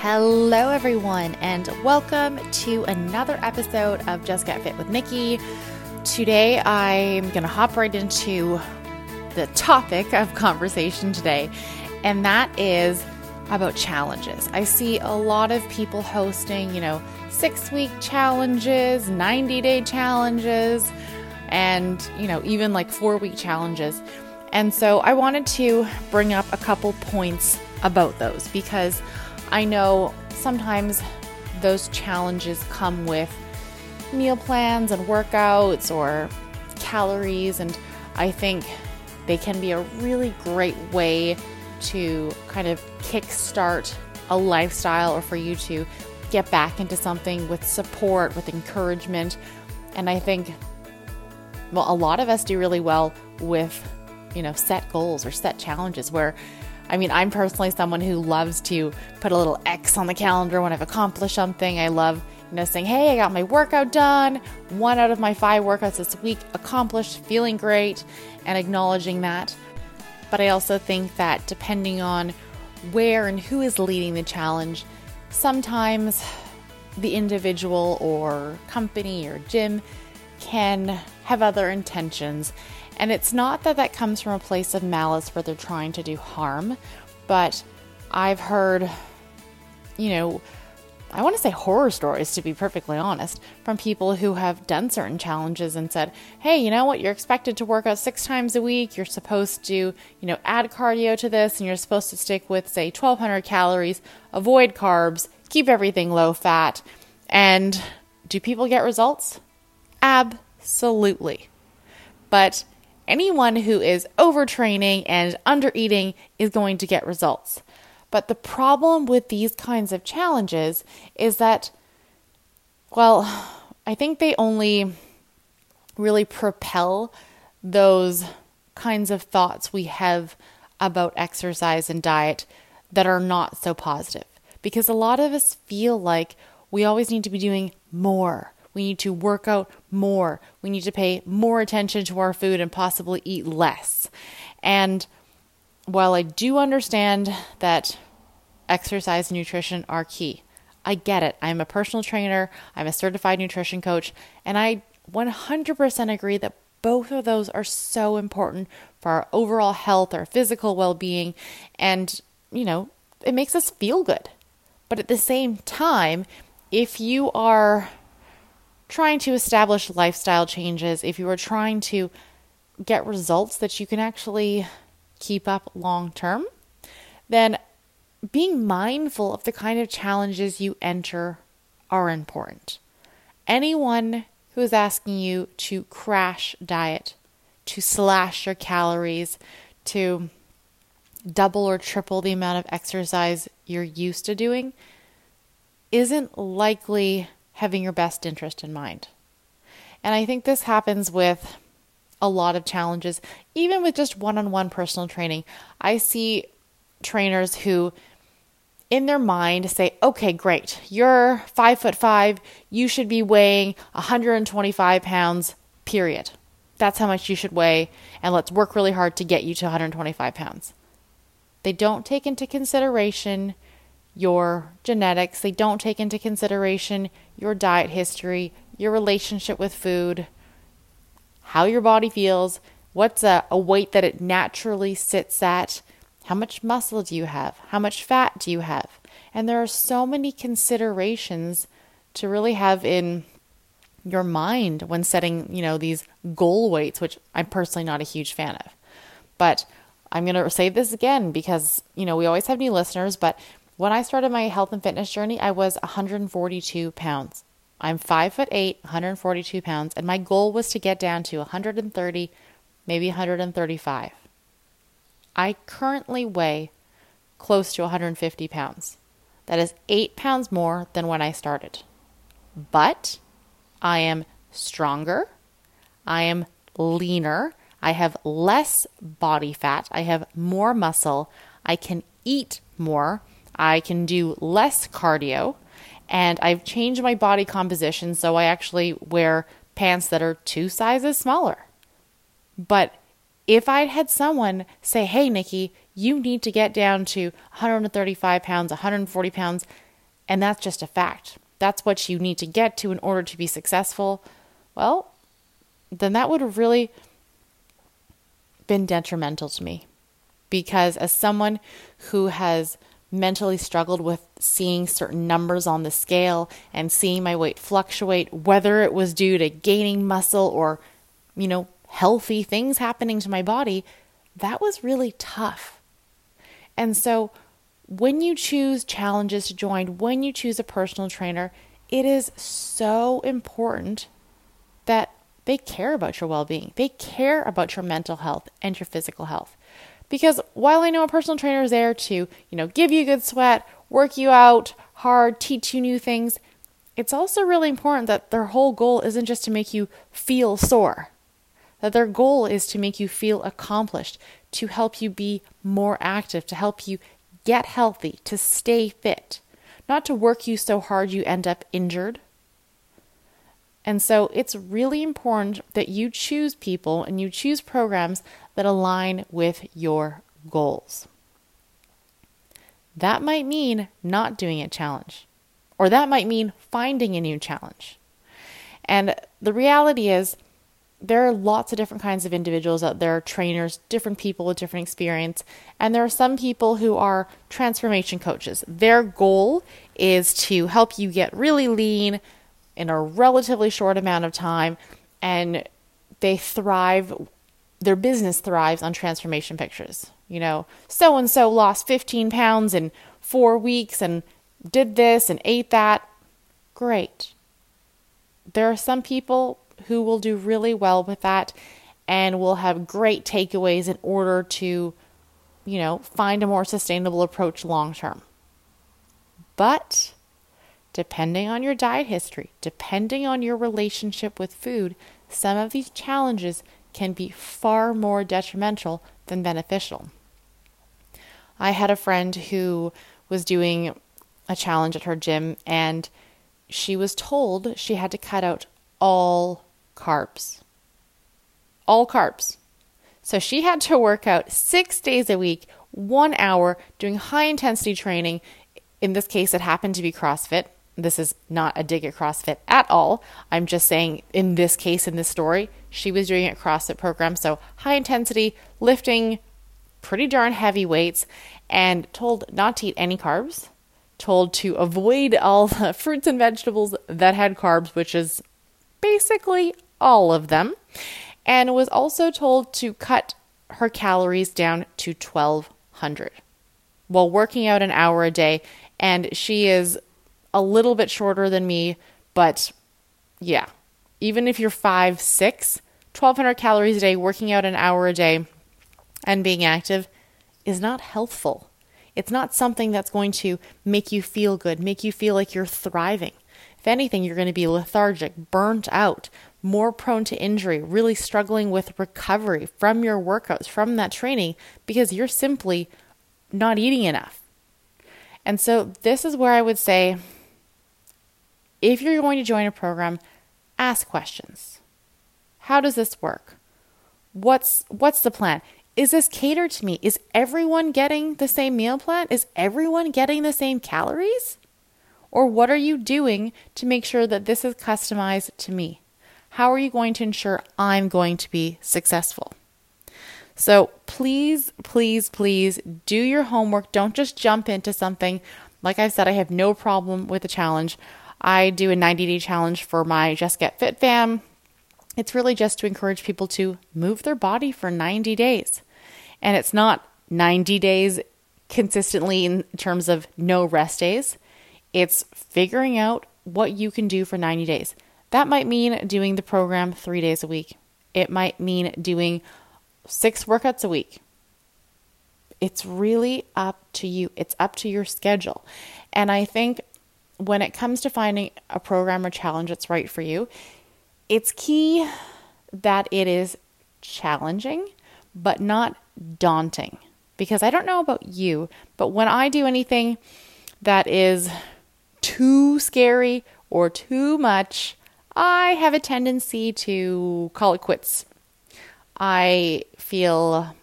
Hello, everyone, and welcome to another episode of Just Get Fit with Nikki. Today, I'm going to hop right into the topic of conversation today, and that is about challenges. I see a lot of people hosting, you know, six week challenges, 90 day challenges, and, you know, even like four week challenges. And so I wanted to bring up a couple points about those because I know sometimes those challenges come with meal plans and workouts or calories, and I think they can be a really great way to kind of kickstart a lifestyle or for you to get back into something with support, with encouragement. And I think, well, a lot of us do really well with, you know, set goals or set challenges where I mean, I'm personally someone who loves to put a little X on the calendar when I've accomplished something. I love, you know, saying, hey, I got my workout done. One out of my five workouts this week accomplished, feeling great, and acknowledging that. But I also think that depending on where and who is leading the challenge, sometimes the individual or company or gym can have other intentions. And it's not that that comes from a place of malice where they're trying to do harm, but I've heard, you know, I want to say horror stories to be perfectly honest, from people who have done certain challenges and said, hey, you know what, you're expected to work out six times a week, you're supposed to, you know, add cardio to this, and you're supposed to stick with, say, 1200 calories, avoid carbs, keep everything low fat. And do people get results? Absolutely. But anyone who is overtraining and undereating is going to get results. But the problem with these kinds of challenges is that, well, I think they only really propel those kinds of thoughts we have about exercise and diet that are not so positive. Because a lot of us feel like we always need to be doing more. We need to work out more. We need to pay more attention to our food and possibly eat less. And while I do understand that exercise and nutrition are key, I get it. I'm a personal trainer, I'm a certified nutrition coach, and I 100% agree that both of those are so important for our overall health, our physical well being, and, you know, it makes us feel good. But at the same time, if you are trying to establish lifestyle changes, if you are trying to get results that you can actually keep up long term, then being mindful of the kind of challenges you enter are important. Anyone who is asking you to crash diet, to slash your calories, to double or triple the amount of exercise you're used to doing isn't likely having your best interest in mind. And I think this happens with a lot of challenges, even with just one on one personal training. I see trainers who, in their mind, say, okay, great, you're five foot five, you should be weighing 125 pounds, period. That's how much you should weigh, and let's work really hard to get you to 125 pounds. They don't take into consideration your genetics. They don't take into consideration your diet history, your relationship with food, how your body feels, what's a, a weight that it naturally sits at, how much muscle do you have, how much fat do you have. And there are so many considerations to really have in your mind when setting, you know, these goal weights, which I'm personally not a huge fan of. But I'm going to say this again because, you know, we always have new listeners, but when I started my health and fitness journey, I was 142 pounds. I'm 5 foot 8, 142 pounds, and my goal was to get down to 130, maybe 135. I currently weigh close to 150 pounds. That is 8 pounds more than when I started. But I am stronger. I am leaner. I have less body fat. I have more muscle. I can eat more. I can do less cardio, and I've changed my body composition so I actually wear pants that are two sizes smaller. But if I'd had someone say, hey, Nikki, you need to get down to 135 pounds, 140 pounds, and that's just a fact, that's what you need to get to in order to be successful, well, then that would have really been detrimental to me. Because as someone who has mentally struggled with seeing certain numbers on the scale and seeing my weight fluctuate, whether it was due to gaining muscle or, you know, healthy things happening to my body, that was really tough. And so when you choose challenges to join, when you choose a personal trainer, it is so important that they care about your well being. They care about your mental health and your physical health. Because while I know a personal trainer is there to, you know, give you good sweat, work you out hard, teach you new things, it's also really important that their whole goal isn't just to make you feel sore. That their goal is to make you feel accomplished, to help you be more active, to help you get healthy, to stay fit, not to work you so hard you end up injured. And so it's really important that you choose people and you choose programs that align with your goals. That might mean not doing a challenge, or that might mean finding a new challenge. And the reality is, there are lots of different kinds of individuals out there, trainers, different people with different experience. And there are some people who are transformation coaches. Their goal is to help you get really lean in a relatively short amount of time. And they thrive, their business thrives on transformation pictures. You know, so and so lost 15 pounds in four weeks and did this and ate that. Great. There are some people who will do really well with that and will have great takeaways in order to, you know, find a more sustainable approach long term. But depending on your diet history, depending on your relationship with food, some of these challenges can be far more detrimental than beneficial. I had a friend who was doing a challenge at her gym and she was told she had to cut out all carbs. All carbs. So she had to work out six days a week, one hour, doing high intensity training. In this case, it happened to be CrossFit. This is not a dig at CrossFit at all. I'm just saying, in this case, in this story, she was doing a CrossFit program. So high intensity, lifting pretty darn heavy weights, and told not to eat any carbs, told to avoid all the fruits and vegetables that had carbs, which is basically all of them, and was also told to cut her calories down to 1200 while working out an hour a day. And she is a little bit shorter than me, but yeah, even if you're five, six, 1200 calories a day, working out an hour a day, and being active is not healthful. It's not something that's going to make you feel good, make you feel like you're thriving. If anything, you're going to be lethargic, burnt out, more prone to injury, really struggling with recovery from your workouts, from that training, because you're simply not eating enough. And so, this is where I would say if you're going to join a program, ask questions. How does this work? What's what's the plan? Is this catered to me? Is everyone getting the same meal plan? Is everyone getting the same calories? Or what are you doing to make sure that this is customized to me? How are you going to ensure I'm going to be successful? So please, please, please do your homework. Don't just jump into something. Like I said, I have no problem with a challenge. I do a 90 day challenge for my Just Get Fit fam. It's really just to encourage people to move their body for 90 days. And it's not 90 days consistently in terms of no rest days, it's figuring out what you can do for 90 days. That might mean doing the program three days a week. It might mean doing six workouts a week. It's really up to you, it's up to your schedule. And I think when it comes to finding a program or challenge that's right for you, it's key that it is challenging, but not daunting. Because I don't know about you, but when I do anything that is too scary or too much, I have a tendency to call it quits. I feel,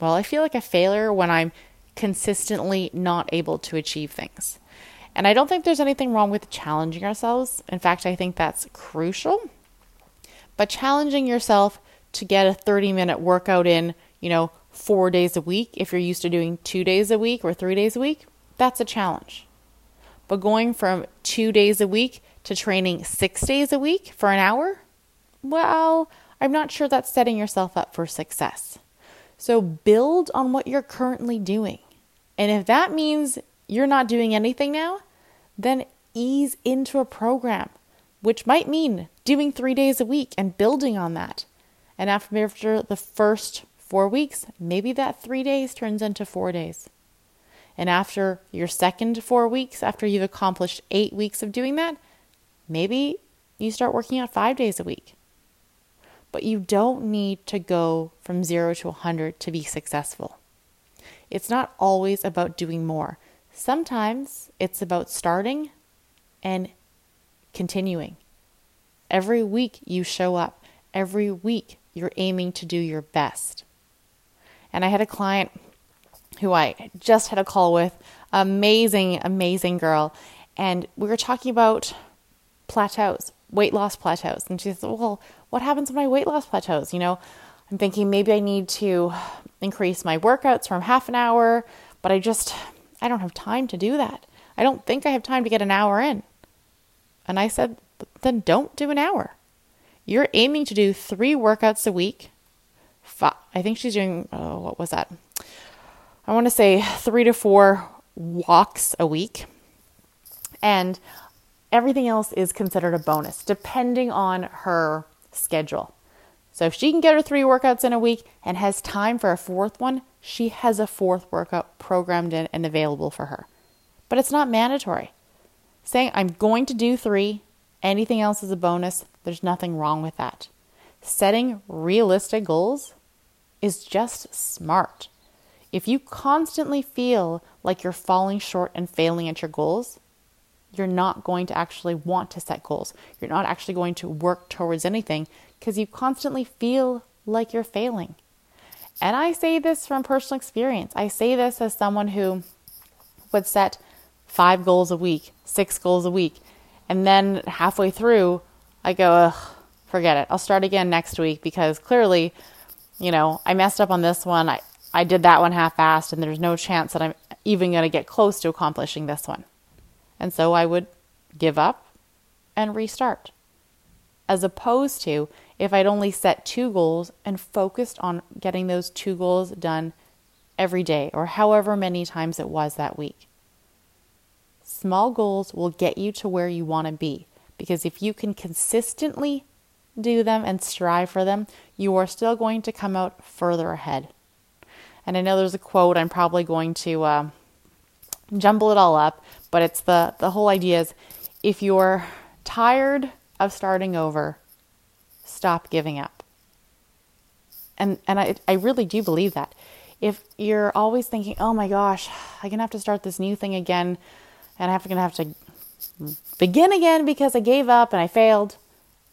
well, I feel like a failure when I'm consistently not able to achieve things. And I don't think there's anything wrong with challenging ourselves. In fact, I think that's crucial. But challenging yourself to get a 30 minute workout in, you know, four days a week, if you're used to doing two days a week or three days a week, that's a challenge. But going from two days a week to training six days a week for an hour, well, I'm not sure that's setting yourself up for success. So build on what you're currently doing. And if that means you're not doing anything now, then ease into a program, which might mean doing three days a week and building on that. And after the first four weeks, maybe that three days turns into four days. And after your second four weeks, after you've accomplished eight weeks of doing that, maybe you start working out five days a week. But you don't need to go from zero to 100 to be successful. It's not always about doing more. Sometimes it's about starting and continuing. Every week you show up, every week you're aiming to do your best. And I had a client who I just had a call with, amazing, amazing girl. And we were talking about plateaus, weight loss plateaus. And she said, Well, what happens when my weight loss plateaus? You know, I'm thinking maybe I need to increase my workouts from half an hour, but I just, I don't have time to do that. I don't think I have time to get an hour in. And I said, Then don't do an hour. You're aiming to do three workouts a week. I think she's doing, oh, what was that? I want to say three to four walks a week. And everything else is considered a bonus, depending on her schedule. So if she can get her three workouts in a week and has time for a fourth one, she has a fourth workout programmed in and available for her. But it's not mandatory. Saying I'm going to do three, anything else is a bonus, there's nothing wrong with that. Setting realistic goals is just smart. If you constantly feel like you're falling short and failing at your goals, you're not going to actually want to set goals. You're not actually going to work towards anything because you constantly feel like you're failing. And I say this from personal experience. I say this as someone who would set five goals a week, six goals a week, and then halfway through, I go, forget it. I'll start again next week because clearly, you know, I messed up on this one. I, I did that one half assed, and there's no chance that I'm even going to get close to accomplishing this one. And so I would give up and restart. As opposed to if I'd only set two goals and focused on getting those two goals done every day or however many times it was that week. Small goals will get you to where you want to be because if you can consistently do them and strive for them, you are still going to come out further ahead. And I know there's a quote, I'm probably going to uh, jumble it all up, but it's the, the whole idea is if you're tired of starting over, stop giving up. And, and I, I really do believe that. If you're always thinking, oh my gosh, I'm going to have to start this new thing again, and I'm going to have to begin again because I gave up and I failed.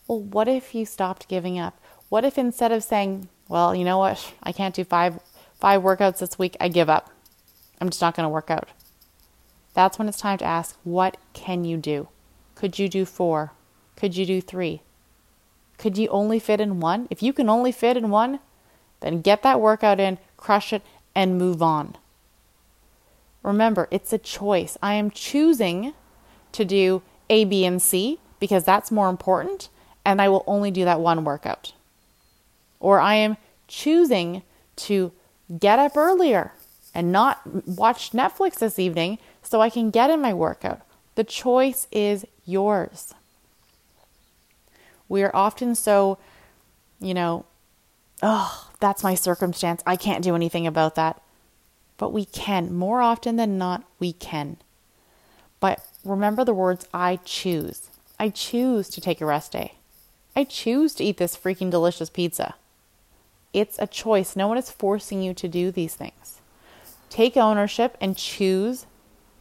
Well, what if you stopped giving up? What if instead of saying, well, you know what, I can't do five five workouts this week, I give up. I'm just not going to work out. That's when it's time to ask, what can you do? Could you do four? Could you do three? Could you only fit in one? If you can only fit in one, then get that workout in, crush it, and move on. Remember, it's a choice. I am choosing to do A, B, and C because that's more important, and I will only do that one workout. Or I am choosing to get up earlier and not watch Netflix this evening so I can get in my workout. The choice is yours. We are often so, you know, oh, that's my circumstance. I can't do anything about that. But we can. More often than not, we can. But remember the words I choose. I choose to take a rest day. I choose to eat this freaking delicious pizza. It's a choice. No one is forcing you to do these things. Take ownership and choose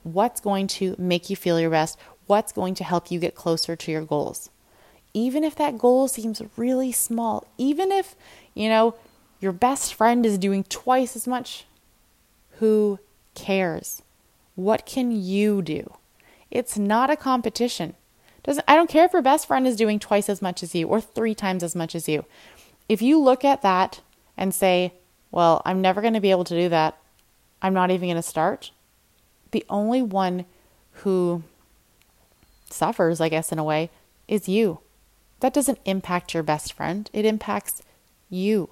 what's going to make you feel your best, what's going to help you get closer to your goals. Even if that goal seems really small, even if, you know, your best friend is doing twice as much, who cares? What can you do? It's not a competition. Doesn't I don't care if your best friend is doing twice as much as you or three times as much as you. If you look at that and say, "Well, I'm never going to be able to do that. I'm not even going to start." The only one who suffers, I guess in a way, is you. That doesn't impact your best friend. It impacts you.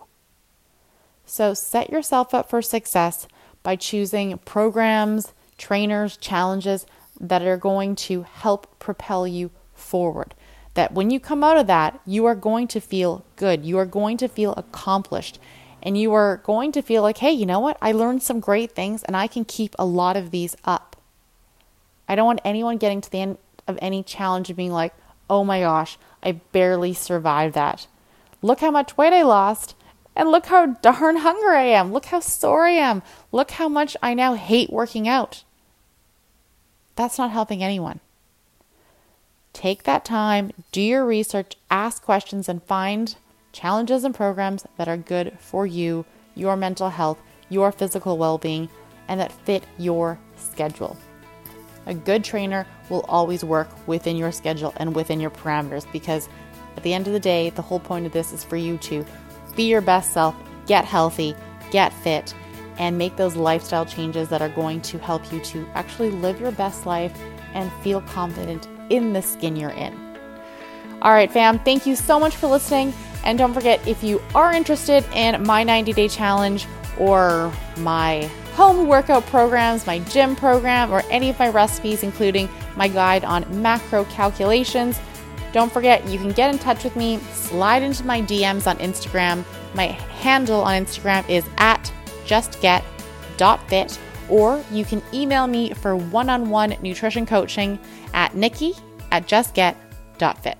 So set yourself up for success by choosing programs, trainers, challenges that are going to help propel you forward. That when you come out of that, you are going to feel good. You are going to feel accomplished. And you are going to feel like, hey, you know what? I learned some great things and I can keep a lot of these up. I don't want anyone getting to the end of any challenge and being like, oh my gosh, I barely survived that. Look how much weight I lost. And look how darn hungry I am. Look how sore I am. Look how much I now hate working out. That's not helping anyone. Take that time, do your research, ask questions, and find challenges and programs that are good for you, your mental health, your physical well being, and that fit your schedule. A good trainer will always work within your schedule and within your parameters because at the end of the day, the whole point of this is for you to be your best self, get healthy, get fit, and make those lifestyle changes that are going to help you to actually live your best life and feel confident in the skin you're in. All right, fam, thank you so much for listening. And don't forget, if you are interested in my 90 day challenge or my home workout programs, my gym program, or any of my recipes, including my guide on macro calculations, don't forget, you can get in touch with me, slide into my DMs on Instagram. My handle on Instagram is at justget.fit, or you can email me for one on one nutrition coaching at nikki at justget.fit.